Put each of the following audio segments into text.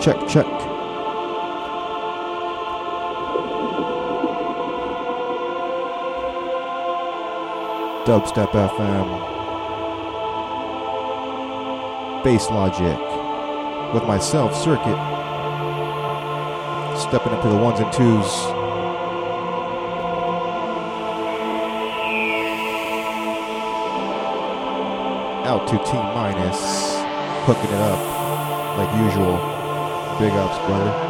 check, check. Dubstep FM. Bass Logic. With myself, Circuit. Stepping up to the ones and twos. out to T minus, hooking it up like usual. Big ups, brother.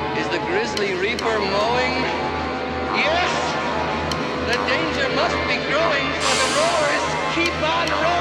Is the grizzly reaper mowing? Yes! The danger must be growing, for the roars keep on roaring!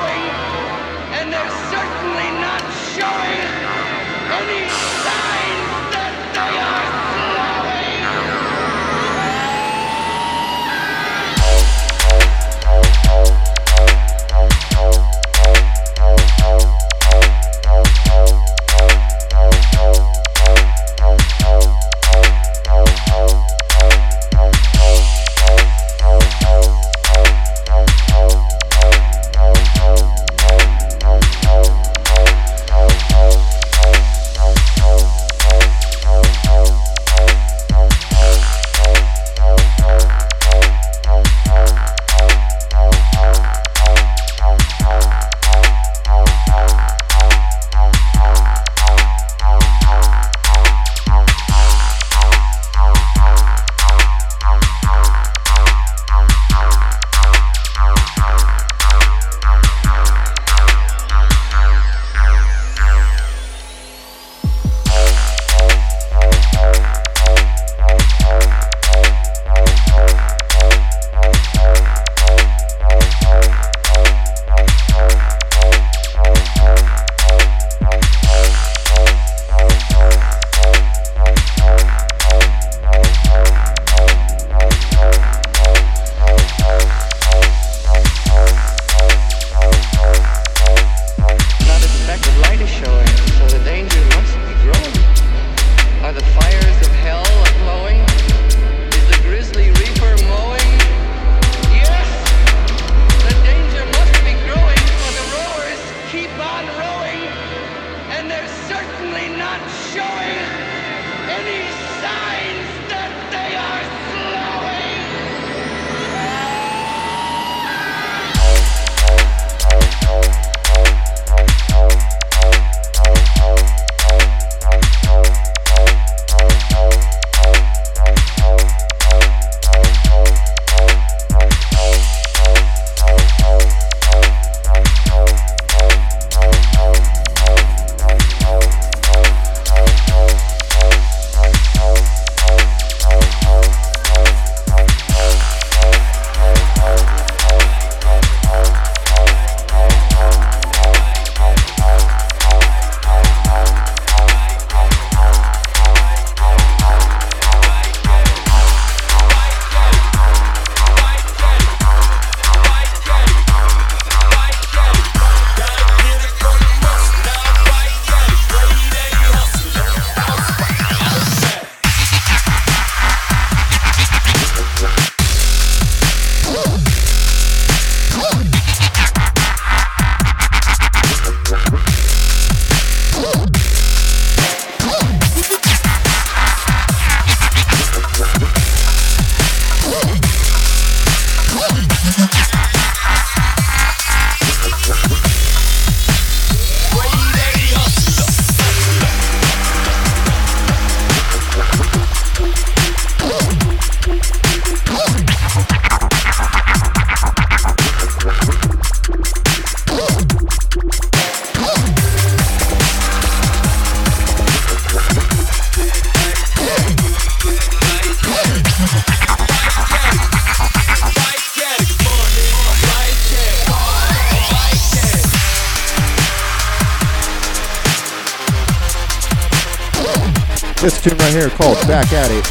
Right here called Back at It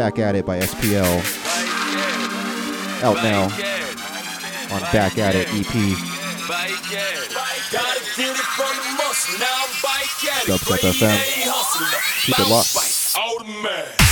Back at It by SPL. Out now on Back at It EP. Dubstep FM. Keep it locked.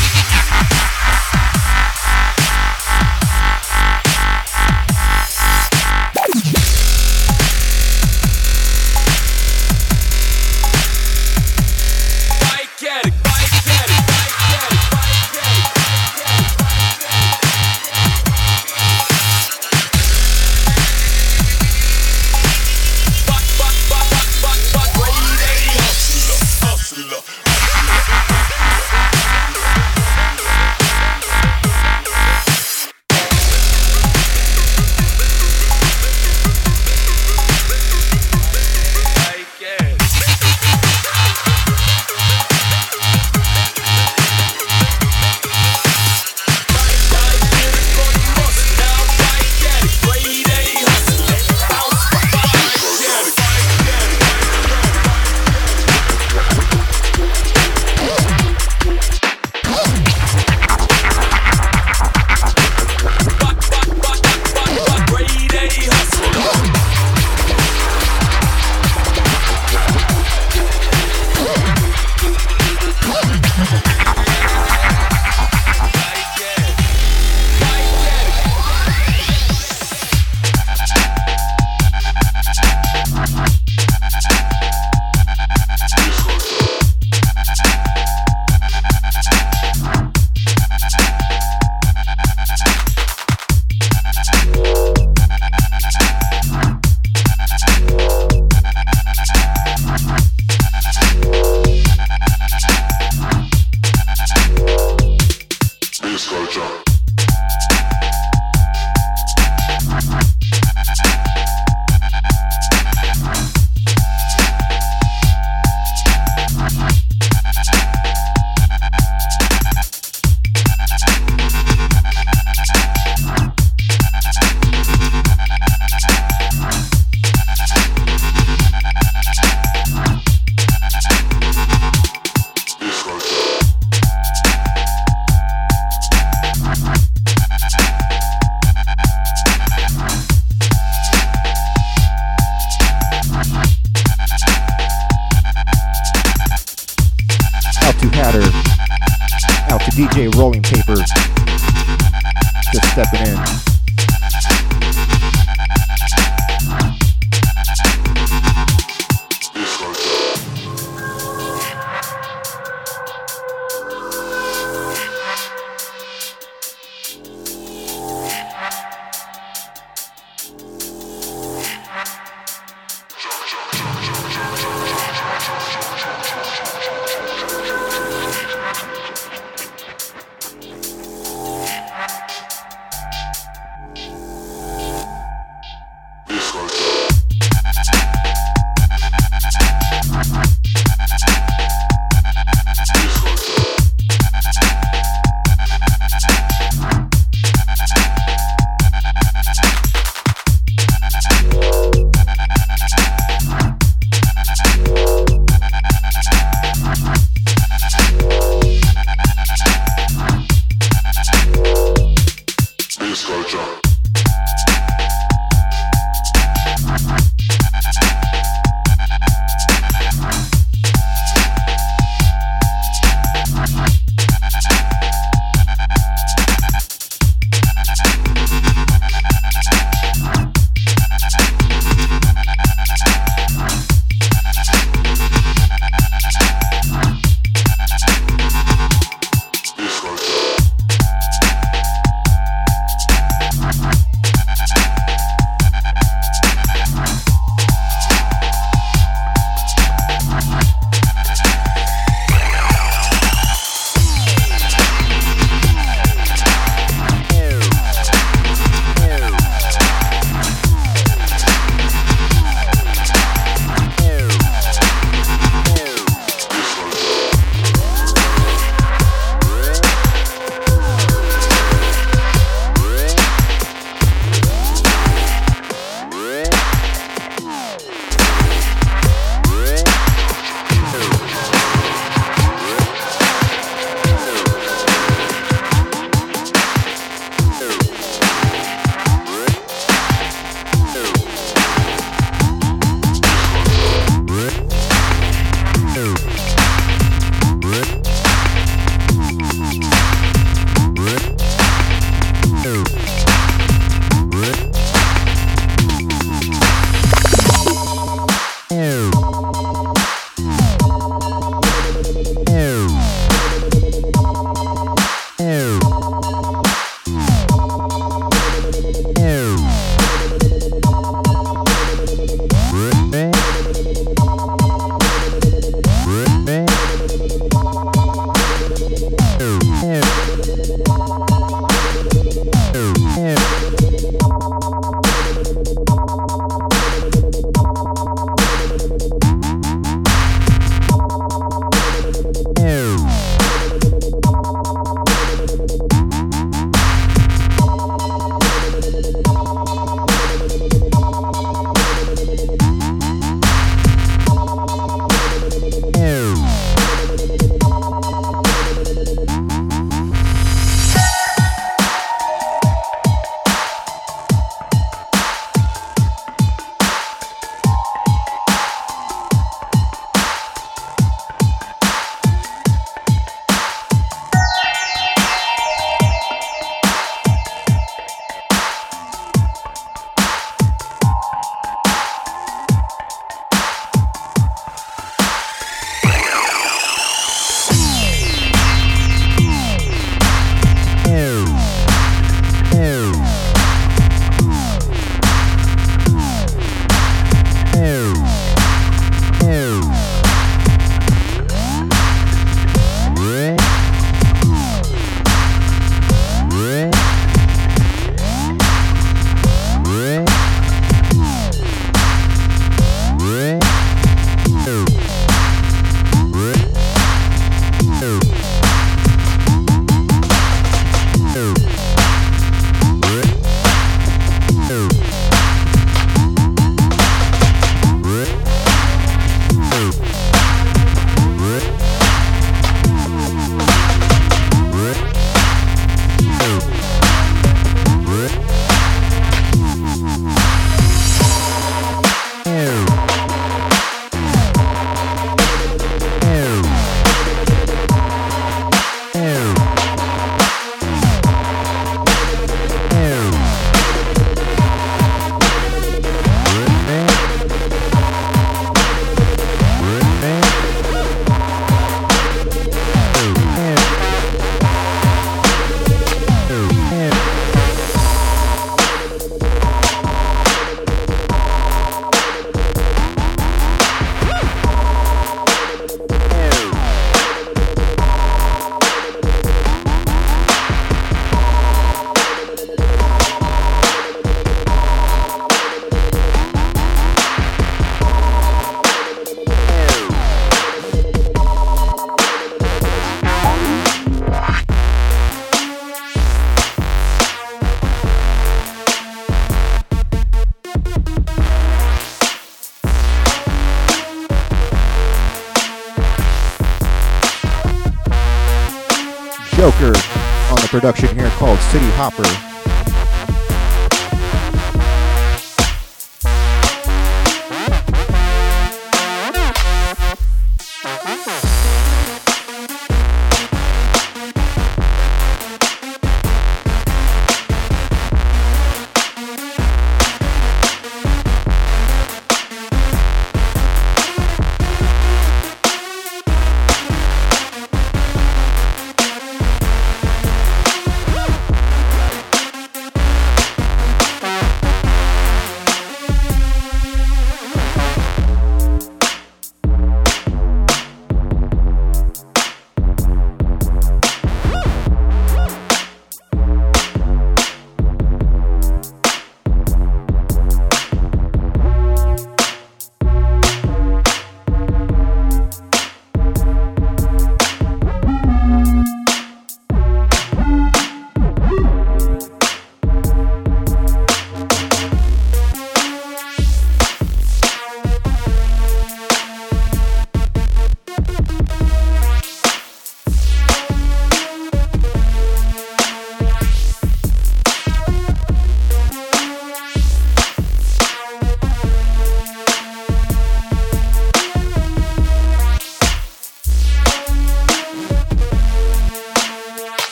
Called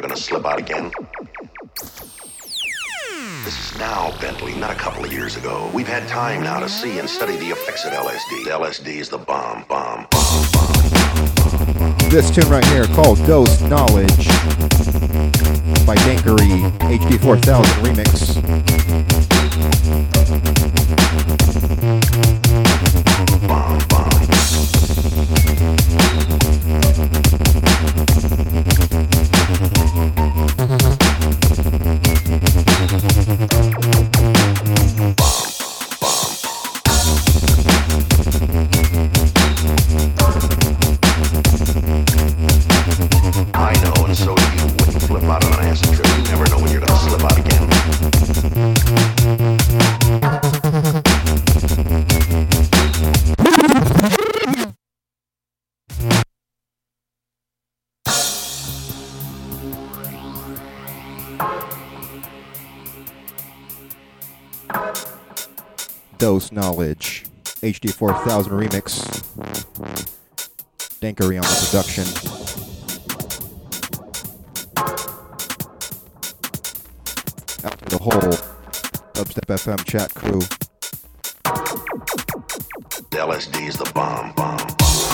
you're gonna slip out again. This is now, Bentley, not a couple of years ago. We've had time now to see and study the effects of LSD. LSD is the bomb, bomb, bomb, bomb. This tune right here called Dose Knowledge by Dankery HD 4000 remix. Knowledge HD 4000 remix. Dankery on the production. Out to the whole Dubstep FM chat crew. LSD is the bomb, bomb, bomb.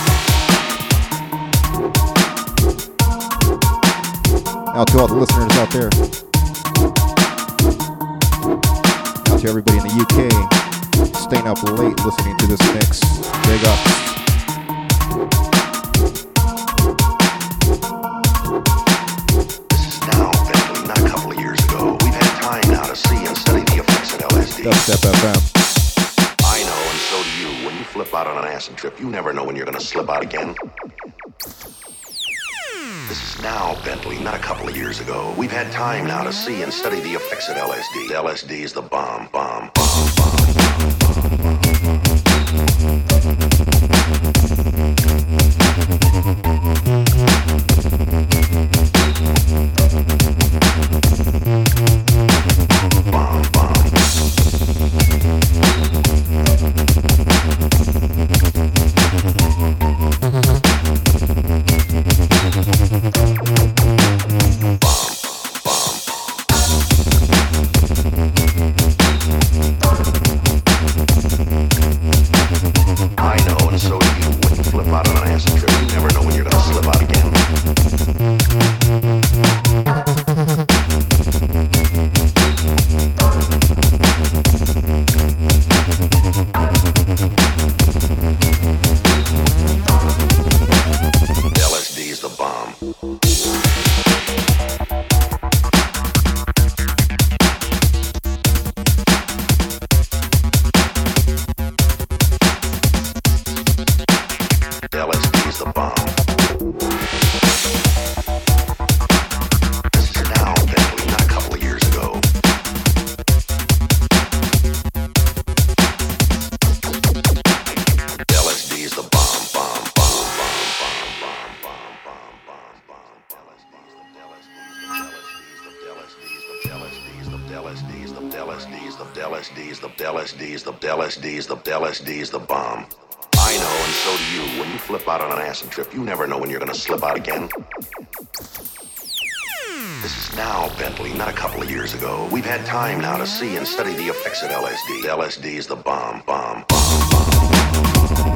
Out to all the listeners out there. Out to everybody in the UK. Staying up late listening to this mix. Big up. This is now, Bentley, not a couple of years ago. We've had time now to see and study the effects of LSD. Dubstep FM. I know, and so do you. When you flip out on an acid trip, you never know when you're gonna slip out again. This is now, Bentley, not a couple of years ago. We've had time now to see and study the effects of LSD. LSD is the bomb, bomb, bomb, bomb. Thank you. LSD is the bomb. I know, and so do you. When you flip out on an acid trip, you never know when you're gonna slip out again. This is now, Bentley, not a couple of years ago. We've had time now to see and study the effects of LSD. LSD is the bomb, bomb, bomb. You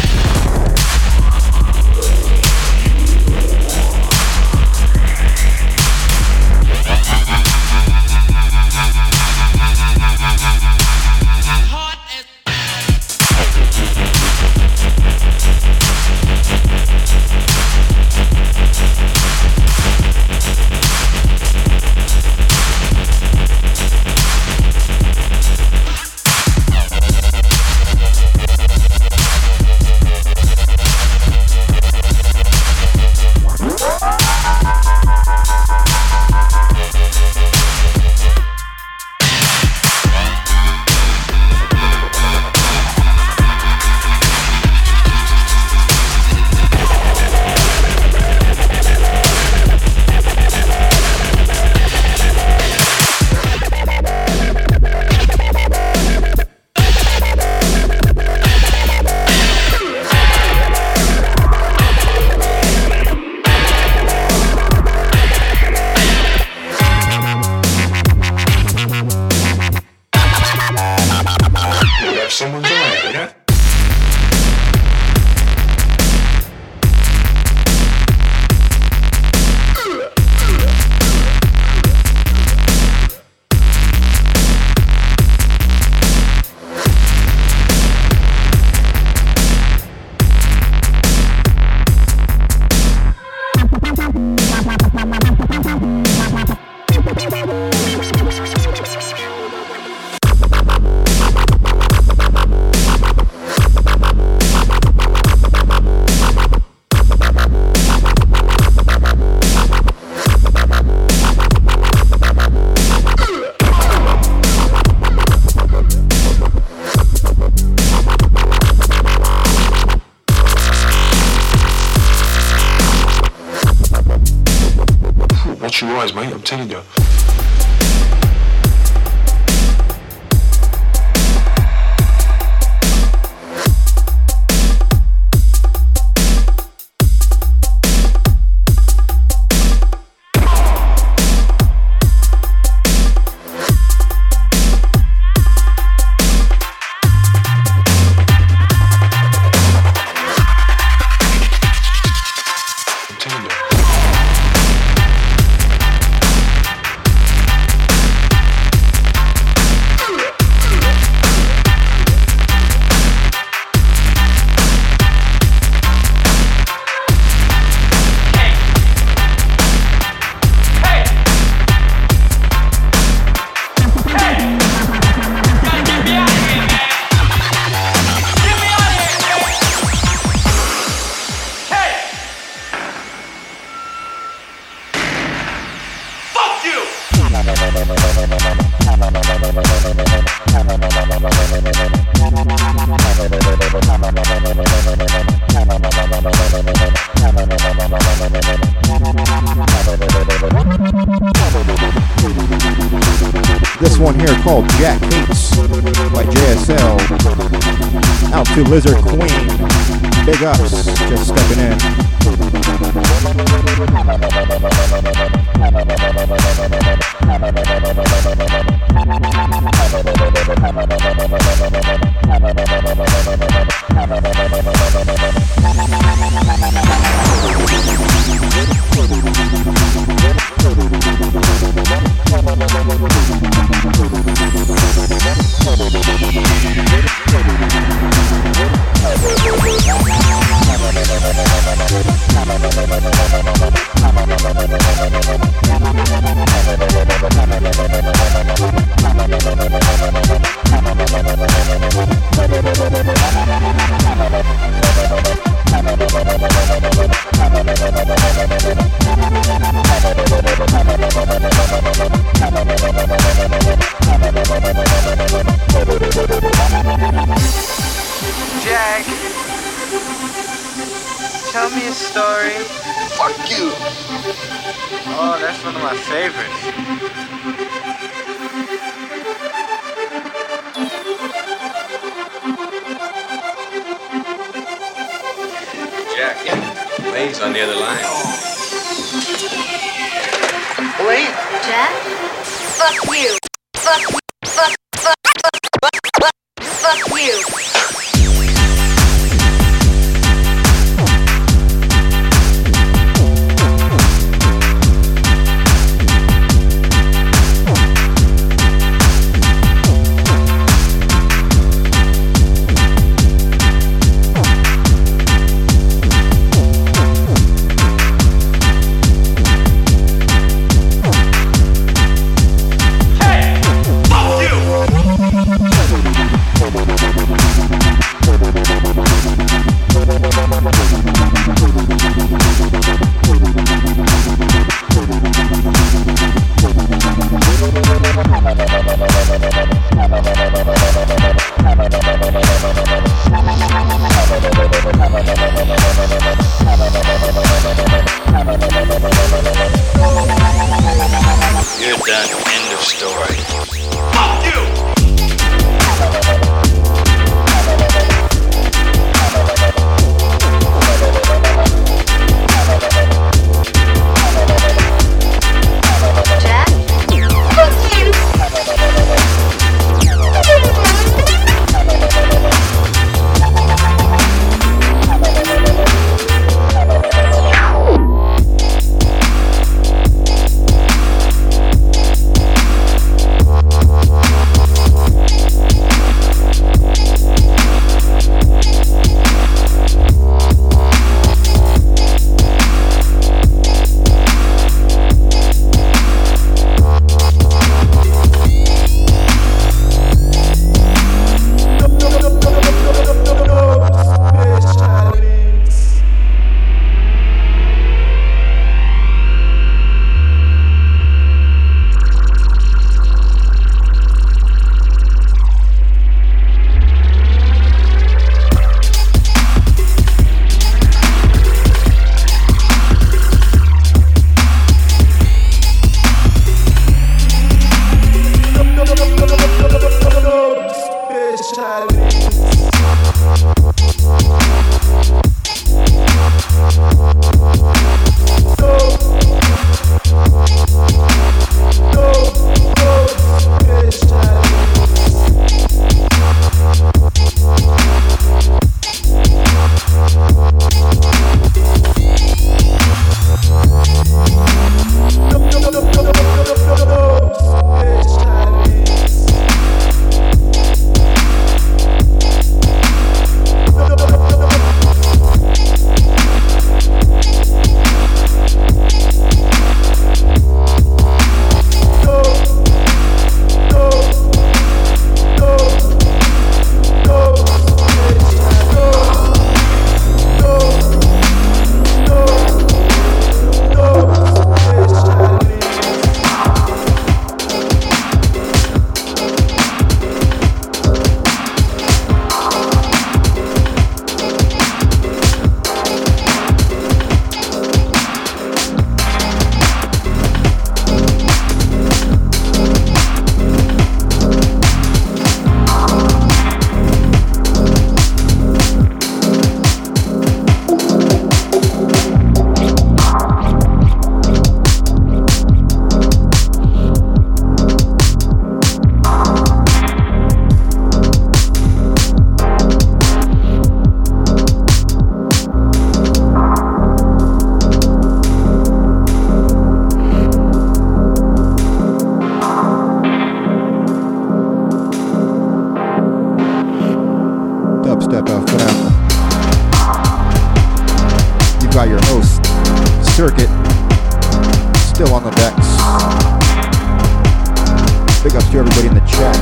everybody in the chat.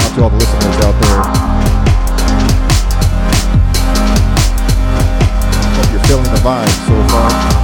Out to all the listeners out there. Hope you're feeling the vibe so far.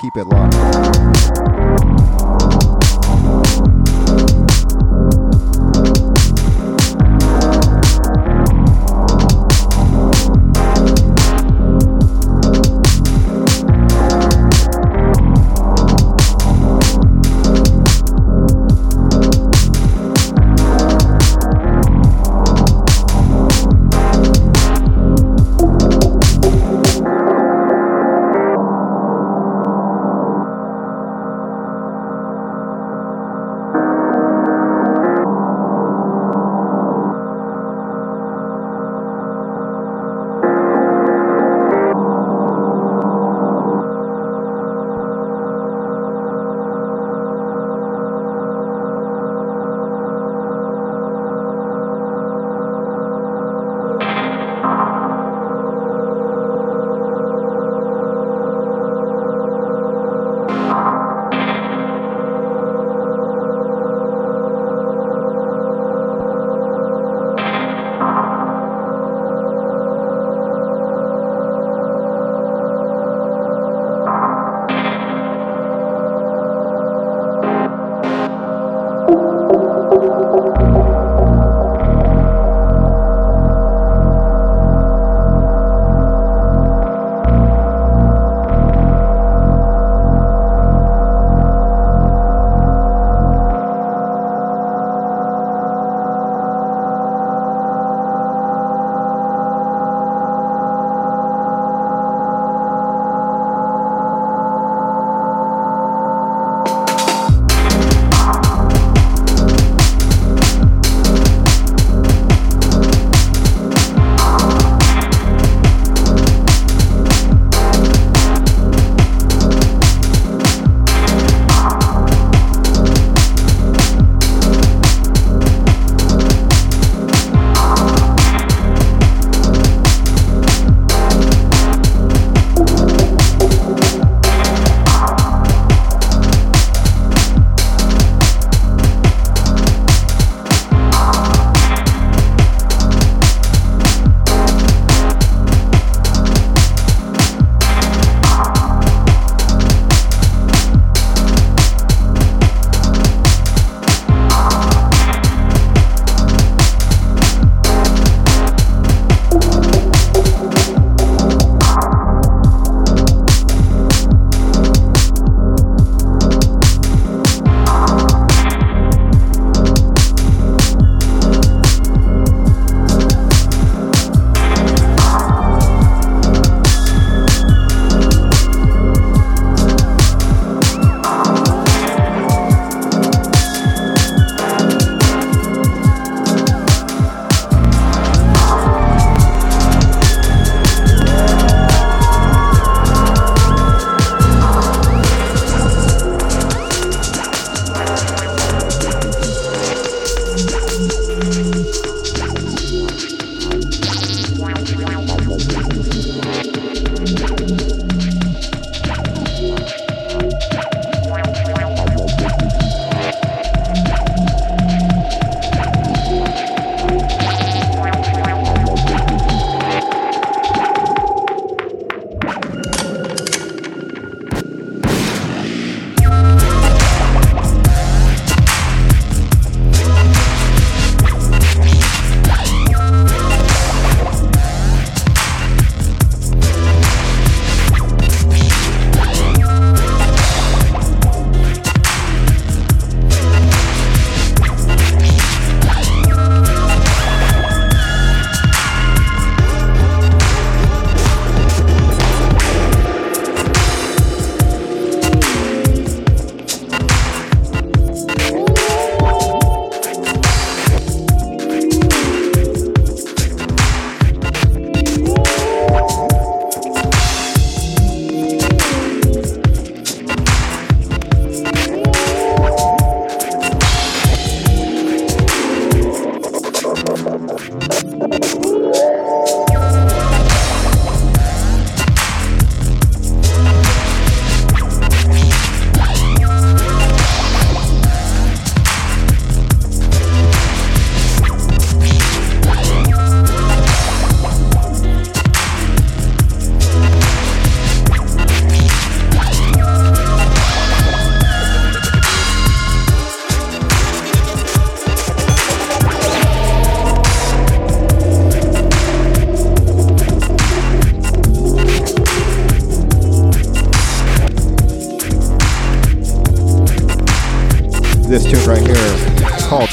keep it locked.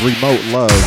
Remote Love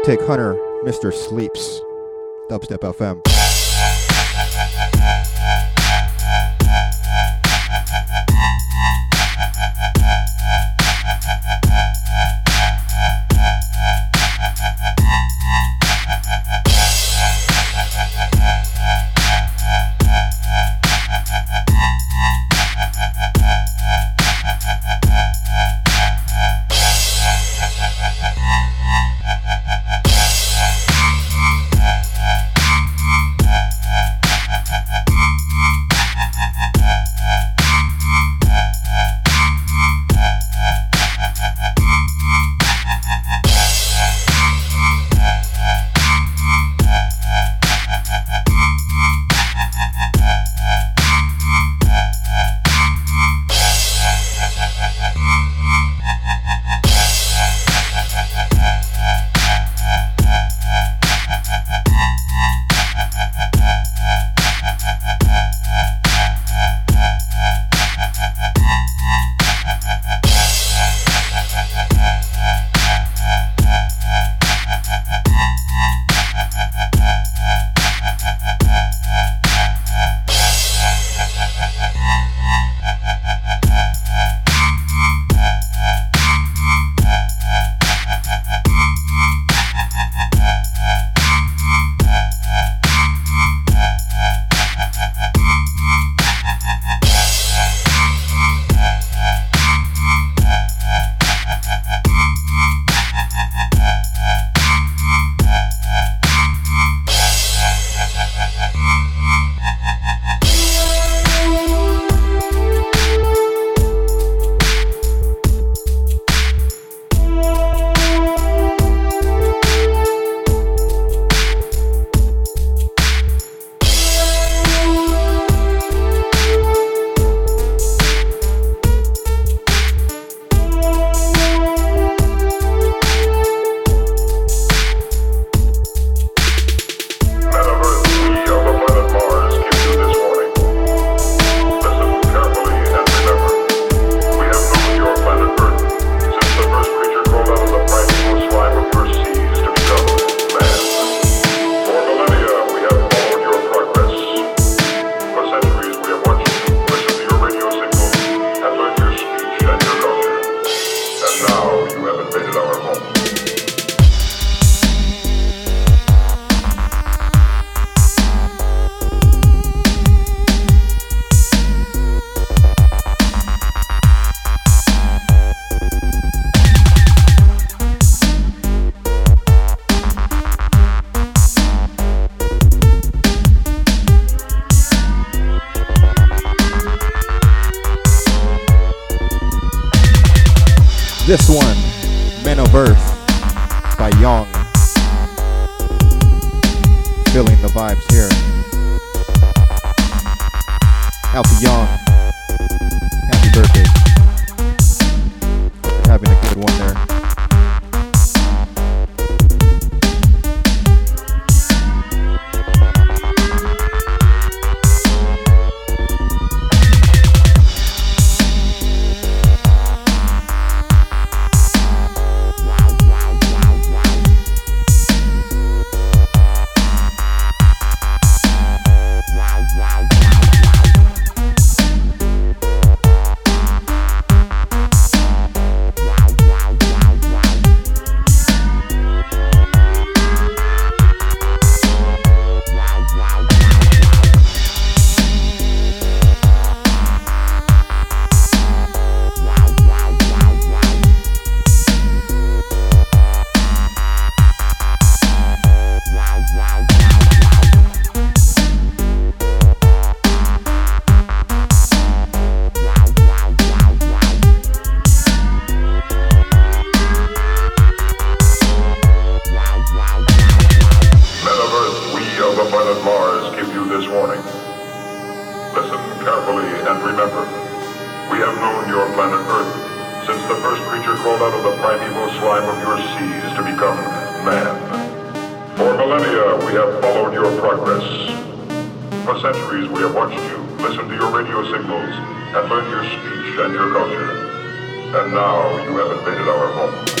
Arctic Hunter, Mr. Sleeps, Dubstep FM. Give you this warning. Listen carefully and remember, we have known your planet Earth since the first creature crawled out of the primeval slime of your seas to become man. For millennia, we have followed your progress. For centuries, we have watched you, listened to your radio signals, and learned your speech and your culture. And now you have invaded our home.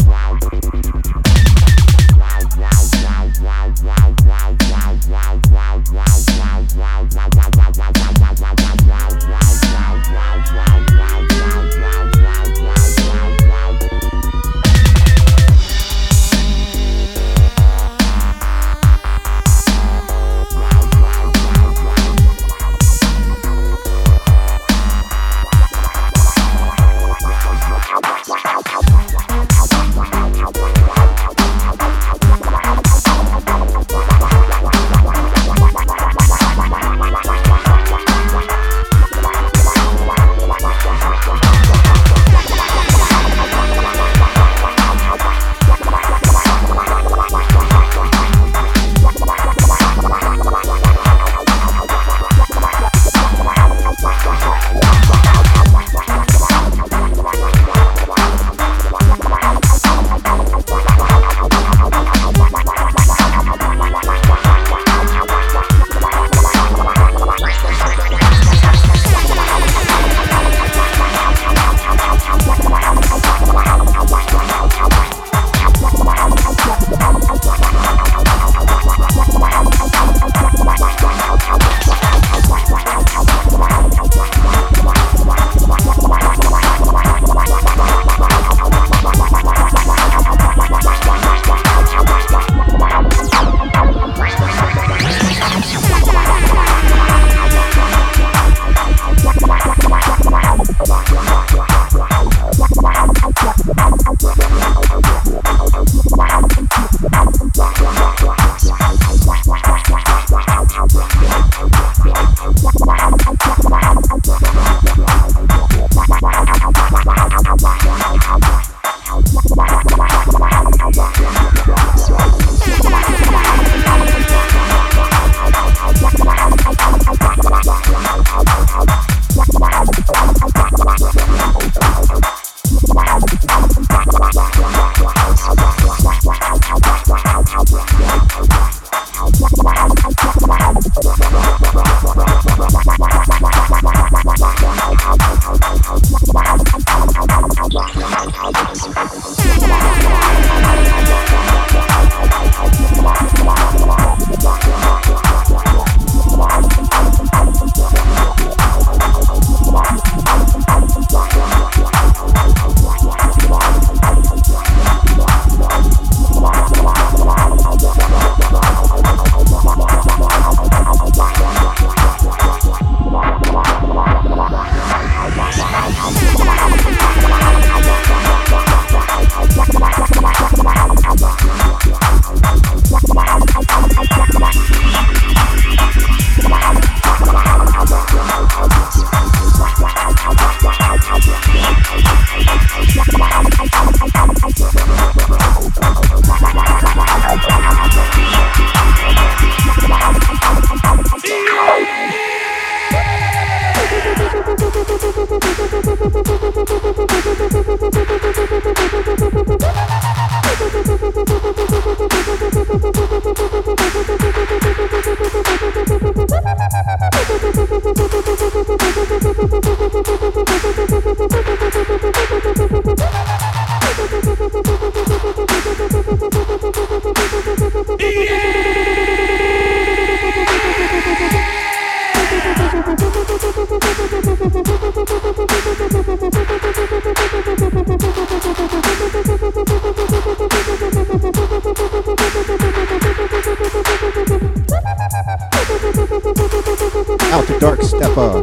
Out to Dark Stepper.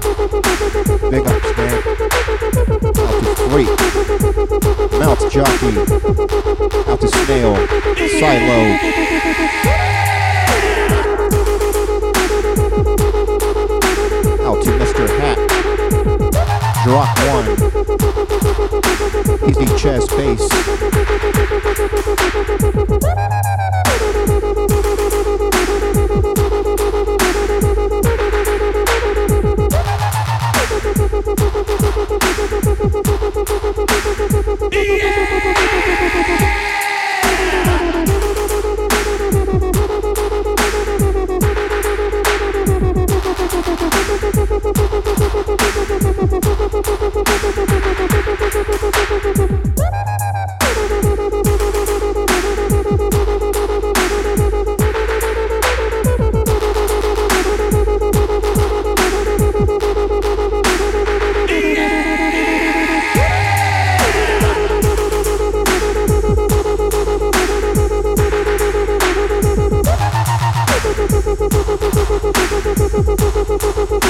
Big ups, man. Out to Freak. Mouth Jockey. Out to Snail. Silo. Out to Mr. Hat. Drop one. Easy chest bass. Thank you.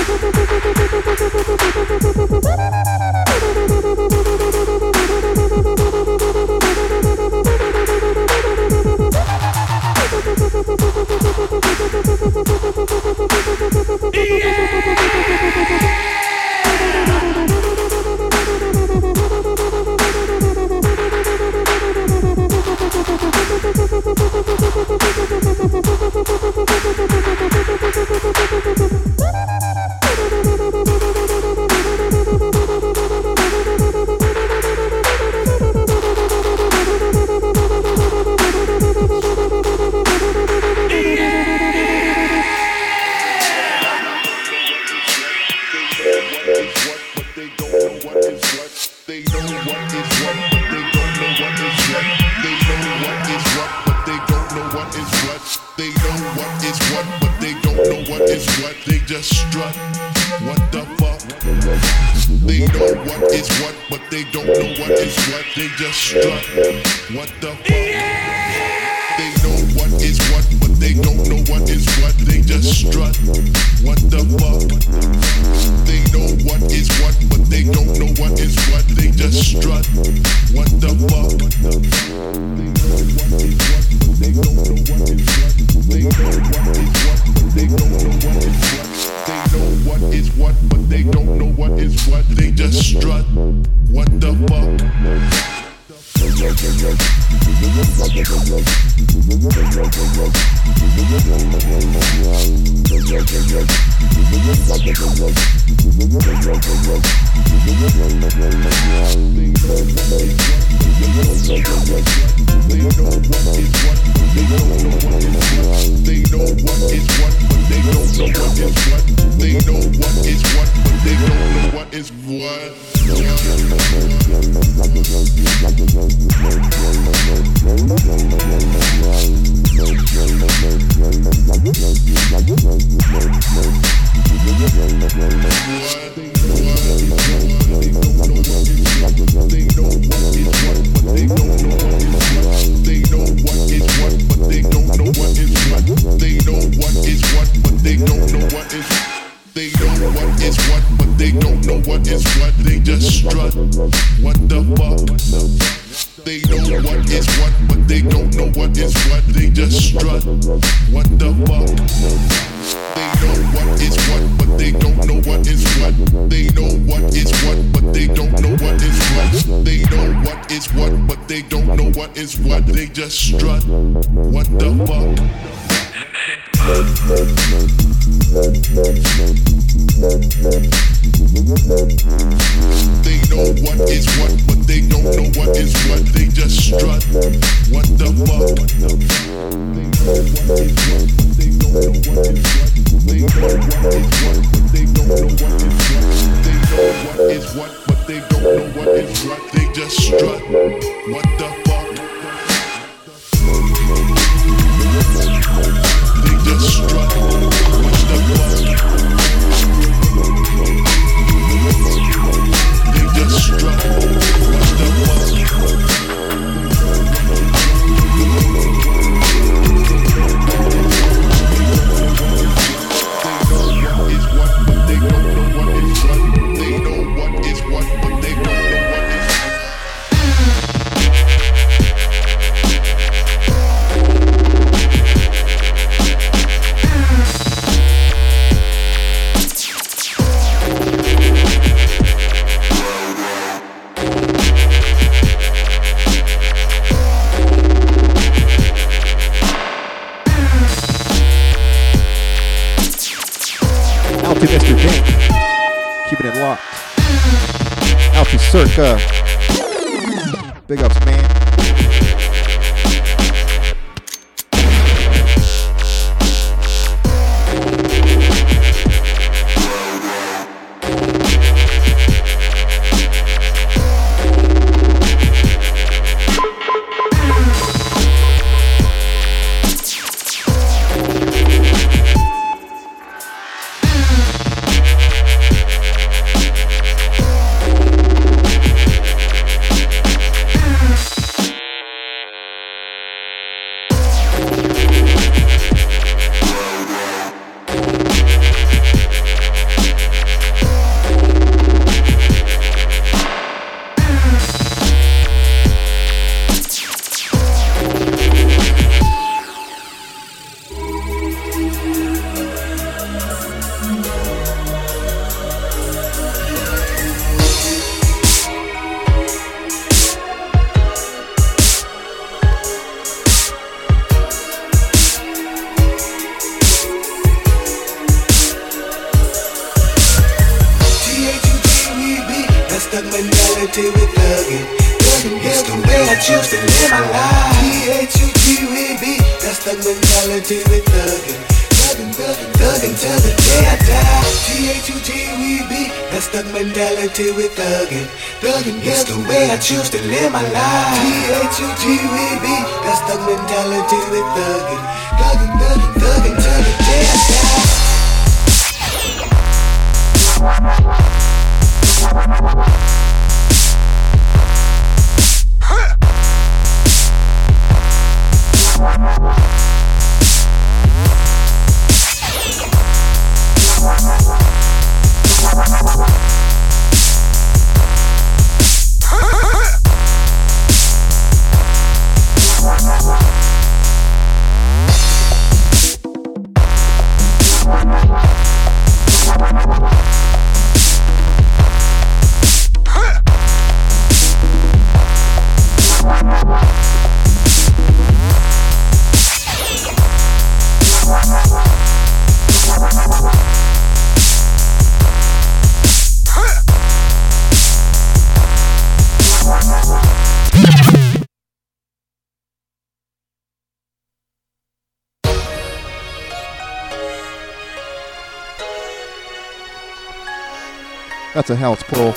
That's a house pull.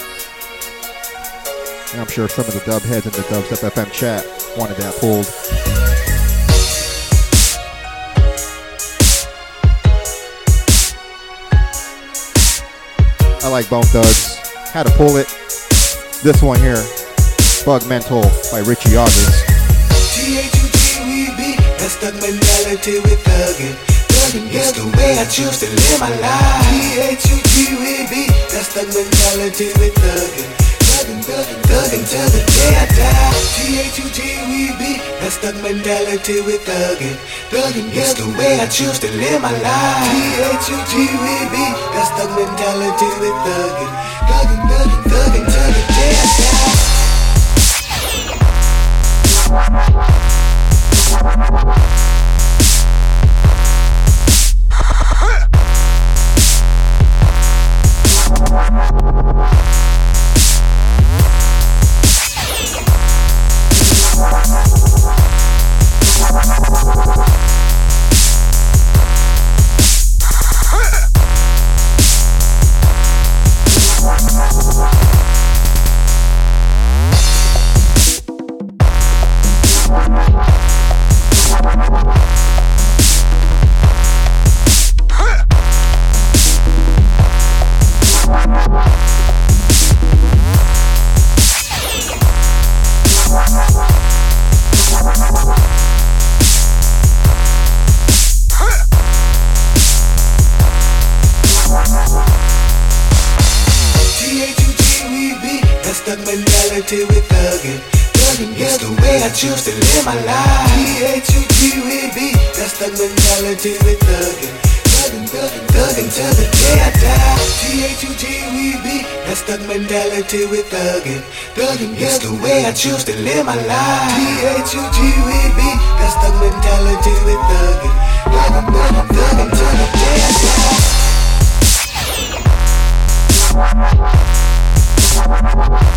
And I'm sure some of the dub heads in the Dubstep FM chat wanted that pulled. I like Bone Thugs. Had to pull it. This one here, Bug Mental by Richie August. That's the mentality with thuggin'. Is the way I choose to live my life. T-H-U-G-E-B, that's the mentality with thuggin'. Thuggin', thuggin', thuggin' till the day I die. T-H-U-G-E-B, that's the mentality with thuggin'. Thuggin' is the way I choose to live my life. T-H-U-G-E-B, that's the mentality with thuggin'. Thuggin', thuggin', thuggin' till the day I die. T-H-U-G-E-B, that's the mentality with thuggin'. Thuggin' is the way I choose to live my life. T-H-U-G-E-B, that's the mentality with thuggin'. Thuggin', thuggin', thuggin' till the day I die.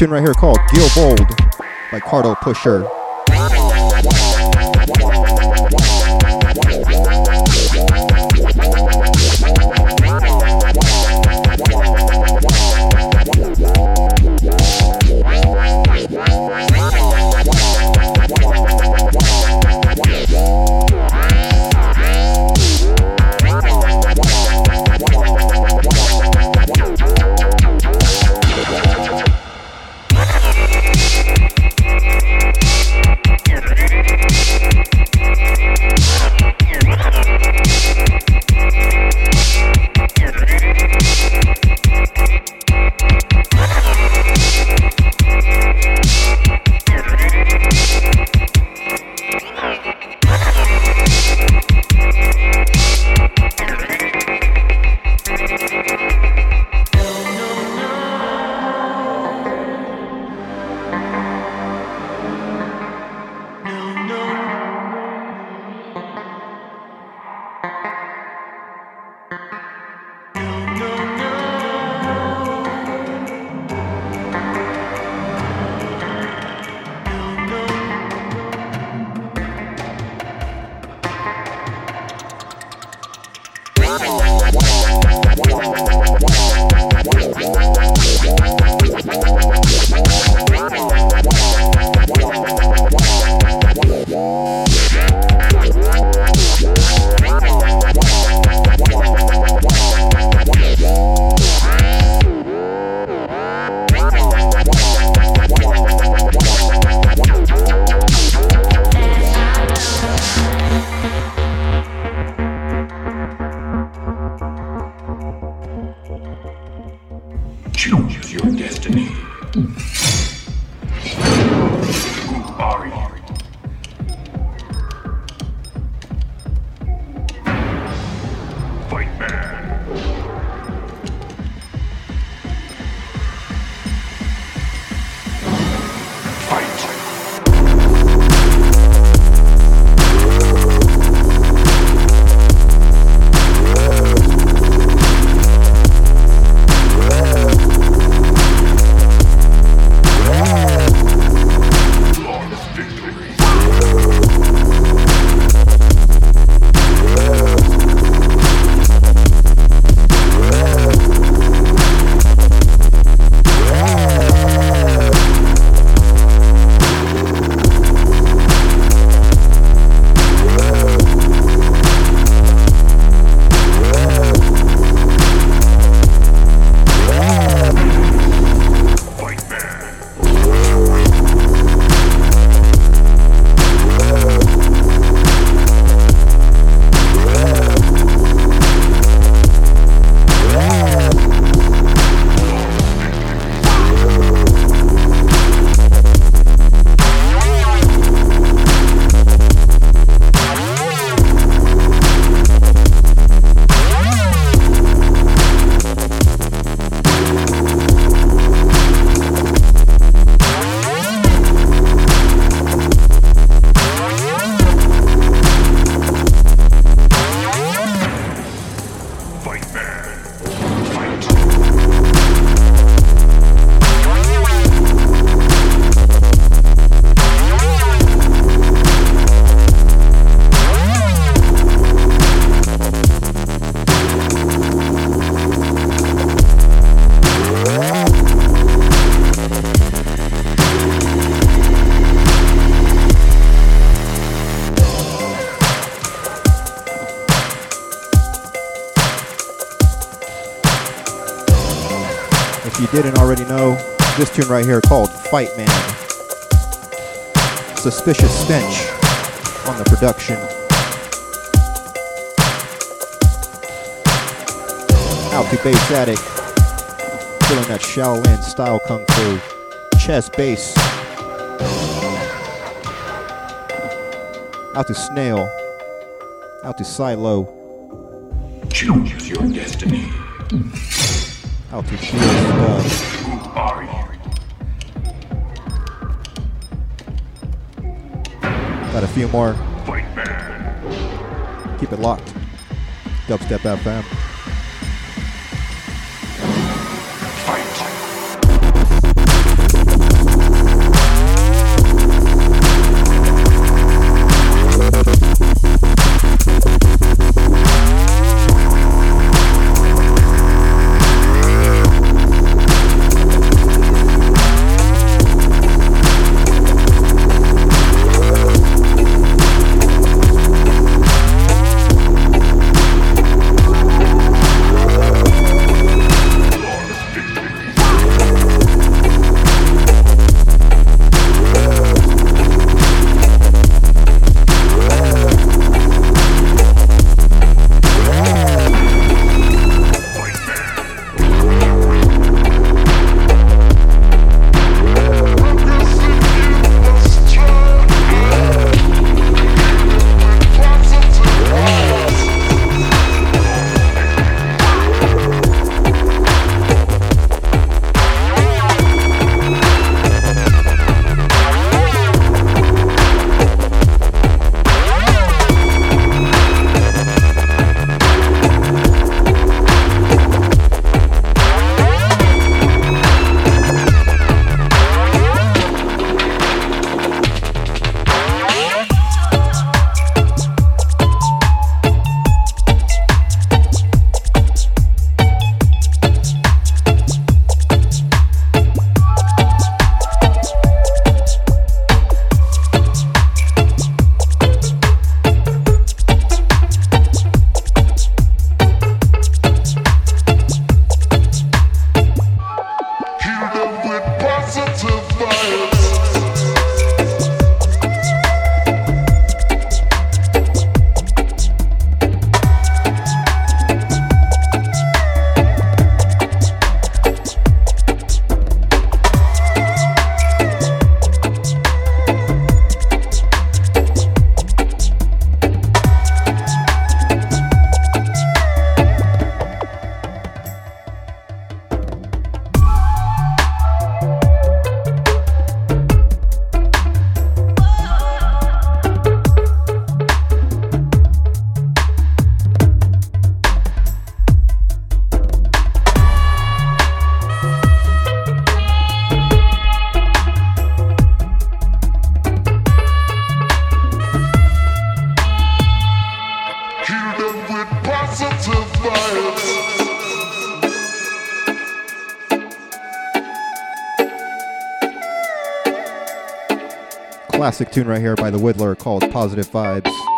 Tune right here called Gil Bold by Cardopusher. Tune right here called Fight Man. Suspicious Stench on the production. Out to Bass Addict. Feeling that Shaolin style kung fu. Chest bass. Out to Snail. Out to Silo. Choose your destiny. Out to Shield Stud. More. Keep it locked. Dubstep FM. classic tune right here by The Widdler called Positive Vibes.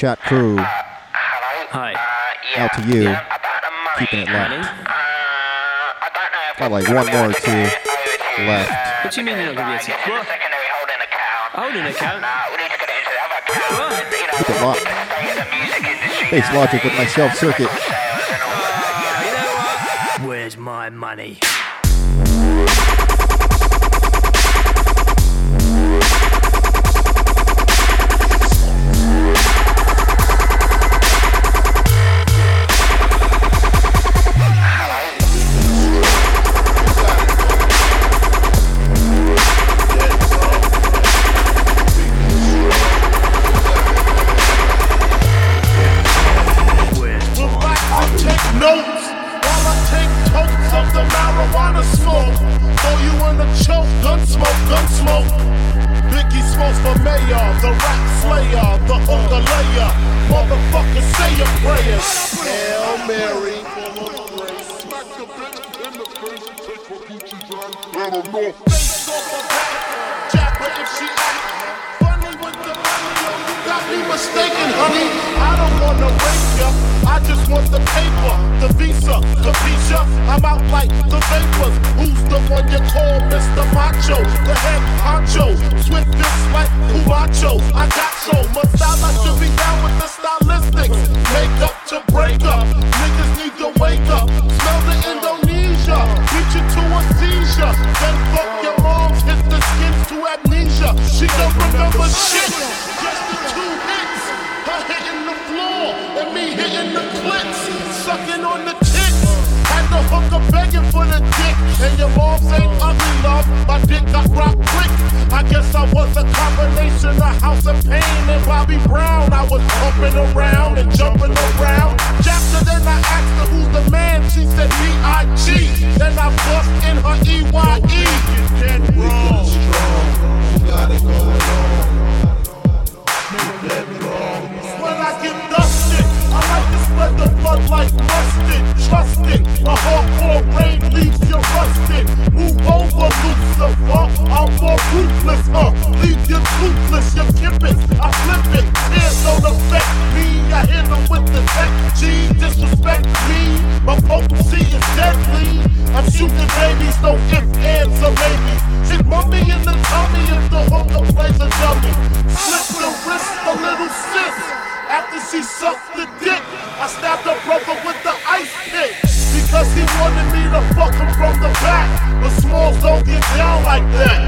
Chat crew. Hi. Out to you, keeping it locked. Got like one more or two left. What do you mean you're not gonna be a tip? What? Holding account? Keep it locked. Bass Logic with my self circuit. Ah, Where's my money? Face off the mistaken, honey. I don't wanna ya, I just want the paper, the visa, capisha. I'm out like the vapors. Who's the one you call Mr. Macho? The head this like. I got be down with the stylistics. Make up to break up, niggas need to wake up. Smell the Indonesia, beat you to a seizure. Then fuck your moms, hit the skins to amnesia. She don't remember shit, just the two hits. Her hitting the floor and me hitting the clits, sucking on the tits. The hooker begging for the dick, and your moms ain't ugly, love. My dick got rocked quick. I guess I was a combination of House of Pain and Bobby Brown. I was pumping around and jumping around. After then I asked her who's the man. She said B.I.G. Then I bust in her E-Y-E. You're dead wrong. Got it going on. Spread the blood like mustard. Trusted, a hardcore rain leaves you rusted. Move over, Lucifer. I'm more ruthless, uh. Leave you toothless, you kipping. I flip it, tears don't affect me. I hit them with the tech G. Disrespect me, my potency is deadly. I'm shooting babies, no ifs, ands, or maybes. Hit mummy in the tummy if the hooker plays a dummy. Slip the wrist, a little sis. After she sucked the dick, I stabbed her brother with the ice pick. Because he wanted me to fuck him from the back. But smalls don't get down like that.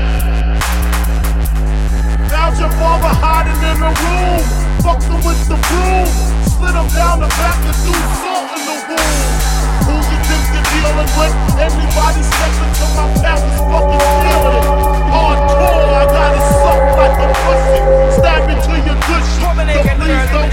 Found your father hiding in the room. Fucked him with the broom. Slid him down the back and threw salt in the wound. Who you think you're dealing with? Everybody stepping to my is fucking feeling it. Hardcore, I got it sucked like a pussy. Stab into your good shit, so please don't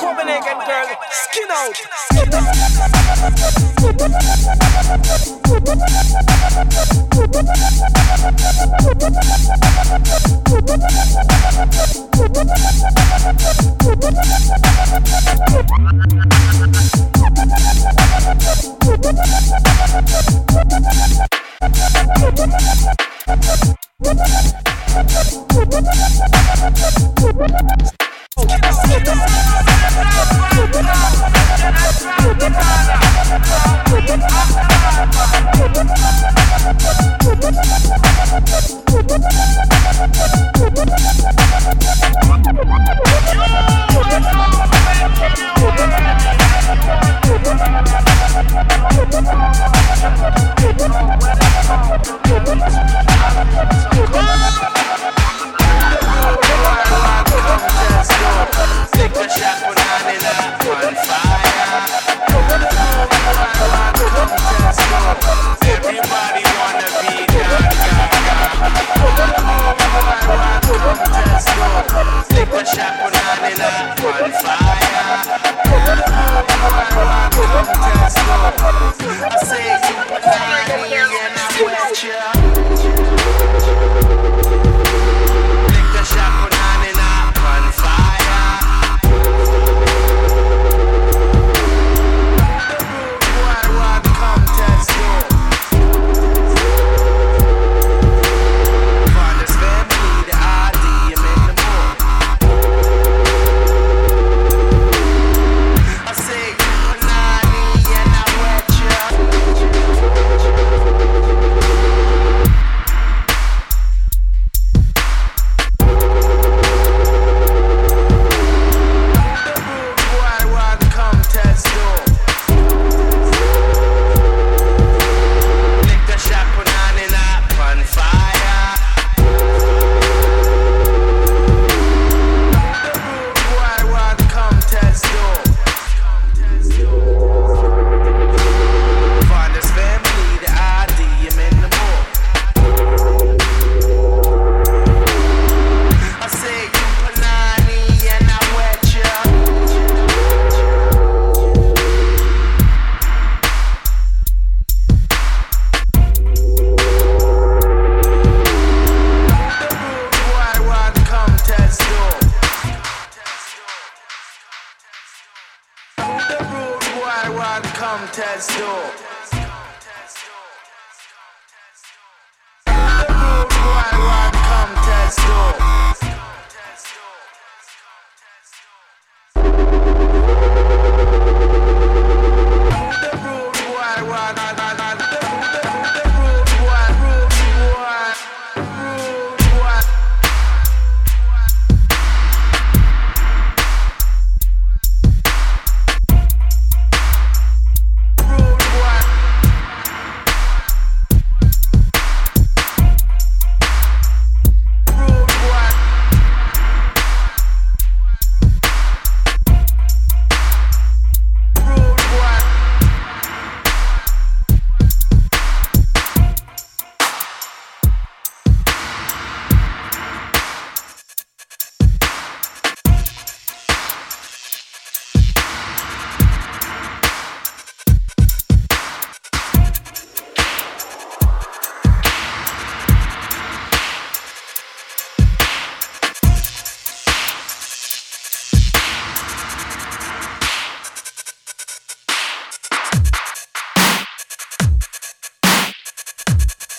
Dominican girl skin out. Skin Dubstep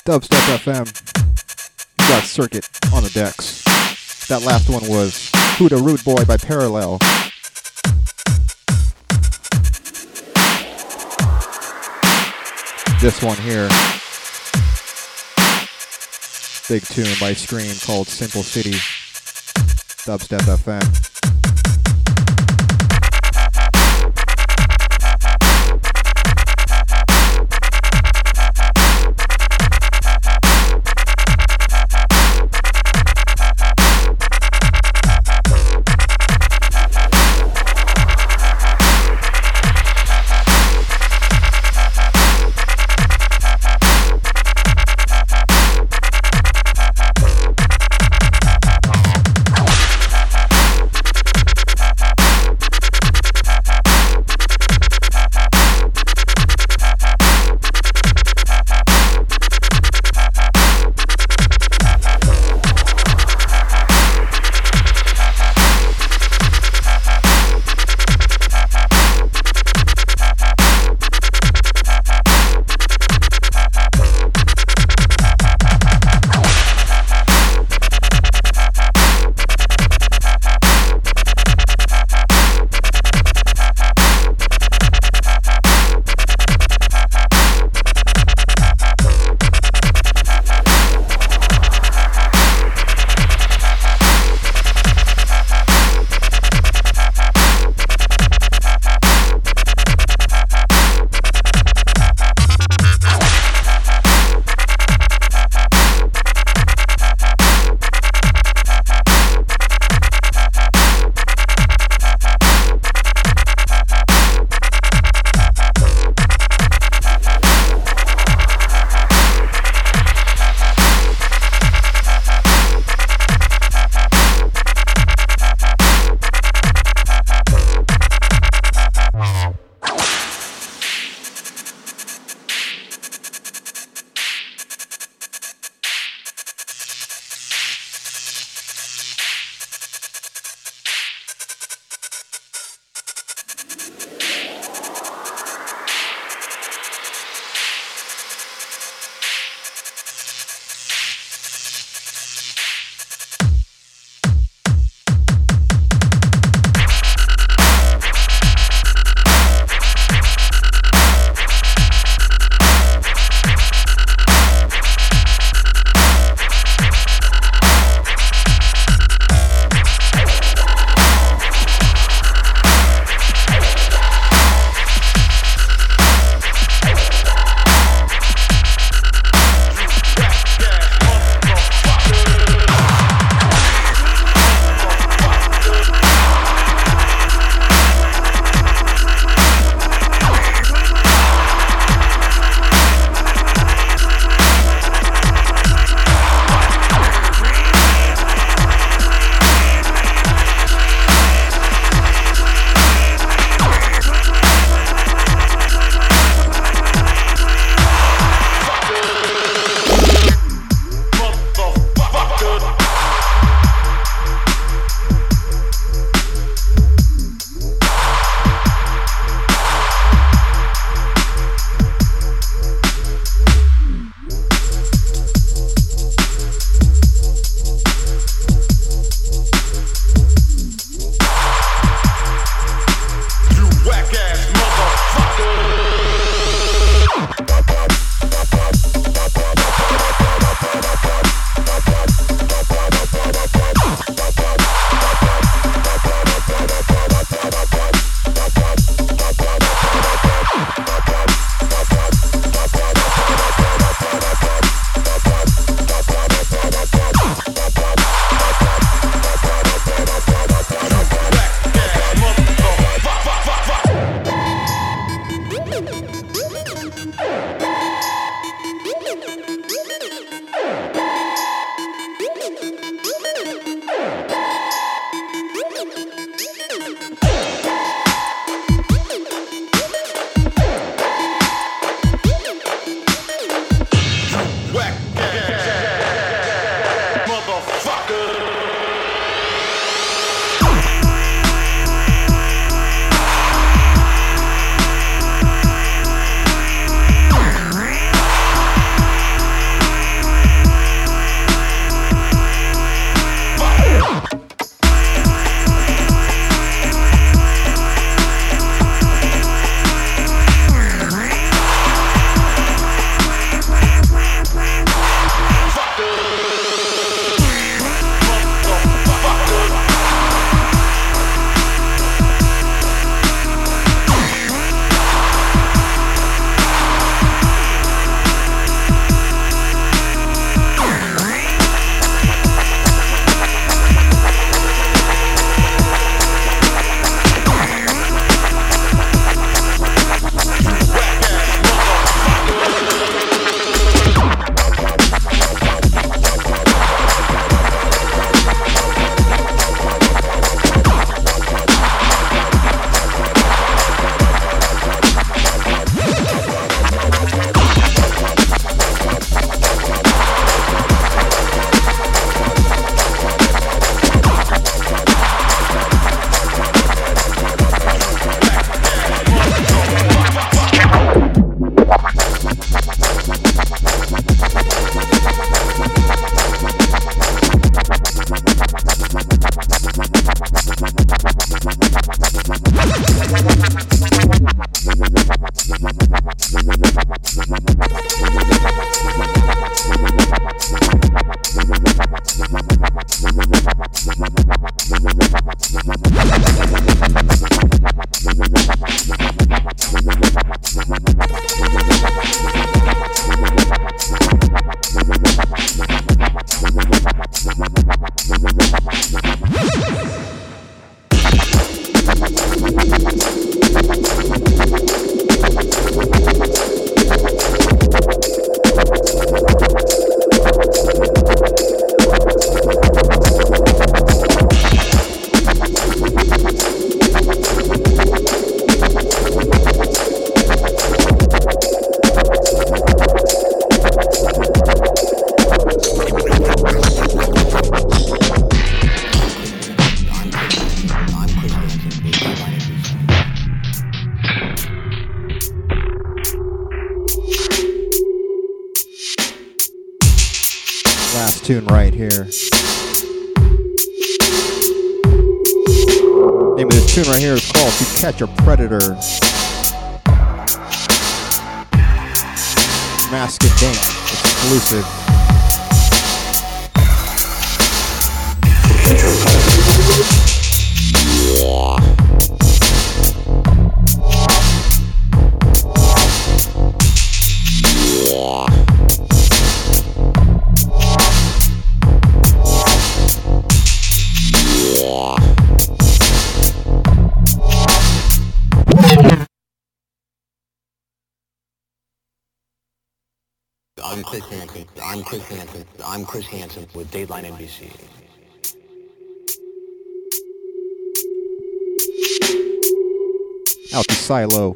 FM. You got Circuit on the decks. That last one was Who the Rude Boy by Parallel. This one here. Big tune by Skream called Simple City. Dubstep FM. silo.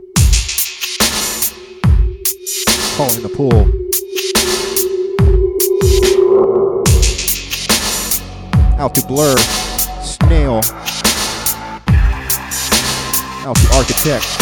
Calling the pool. Out to Blur. Snail. Out to Architect.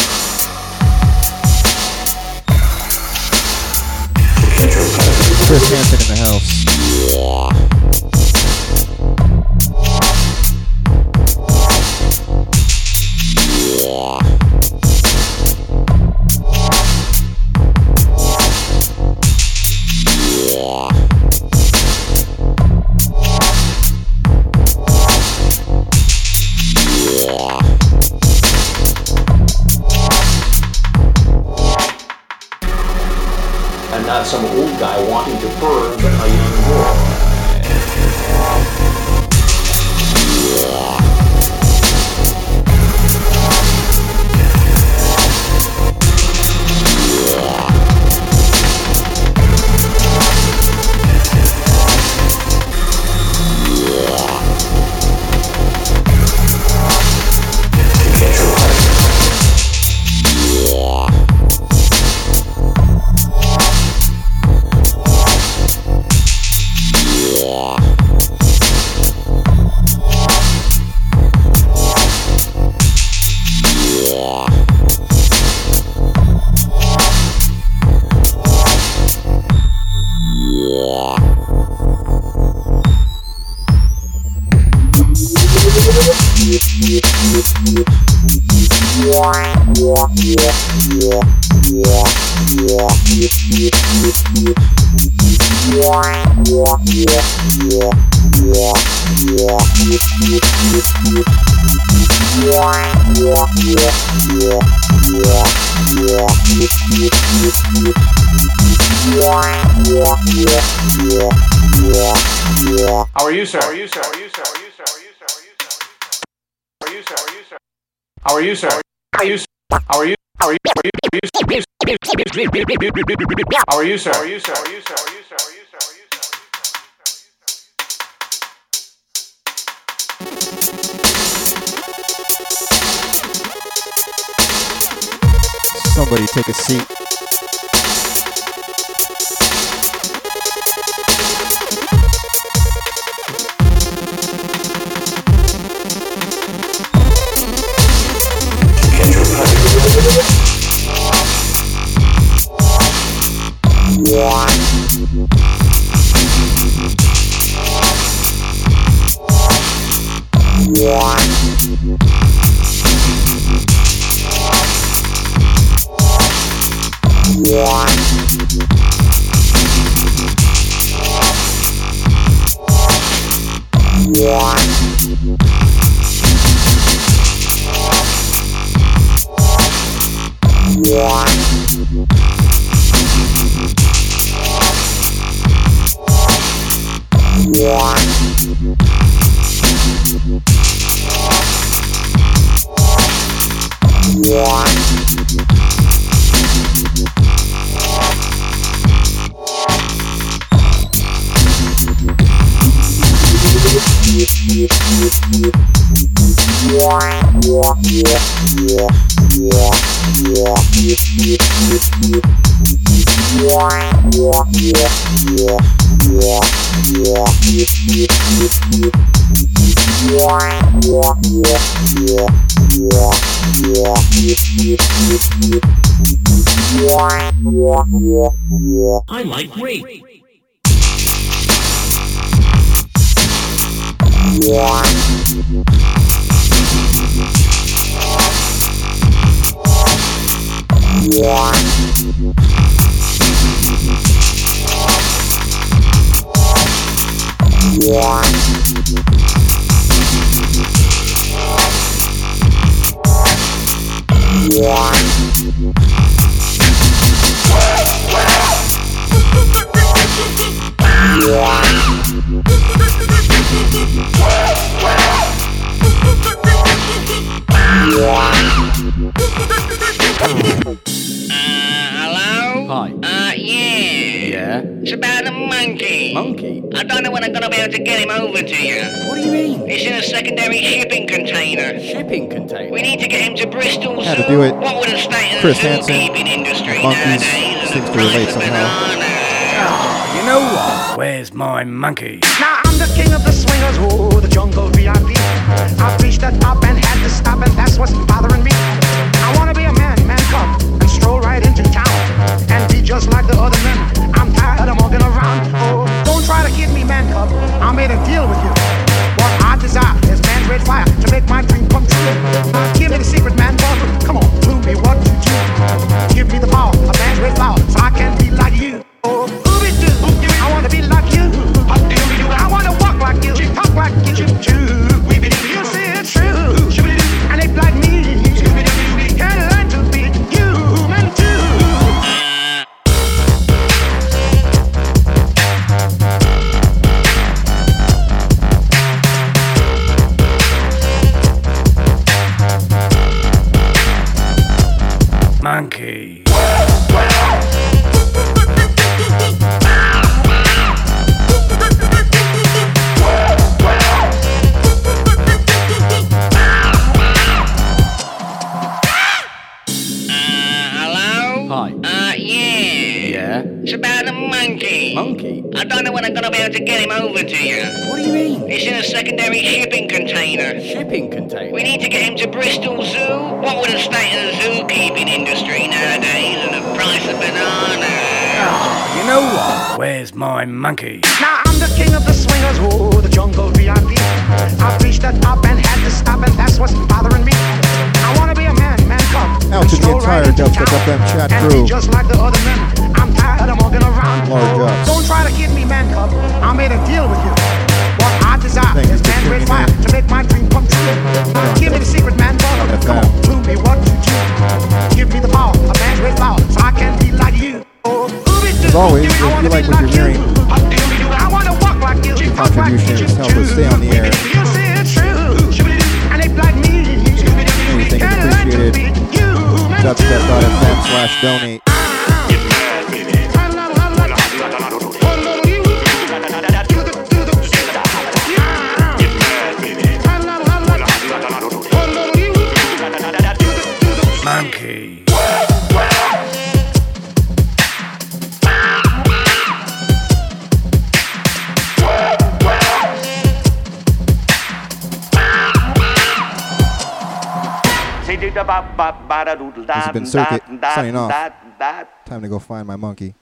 Go find my monkey.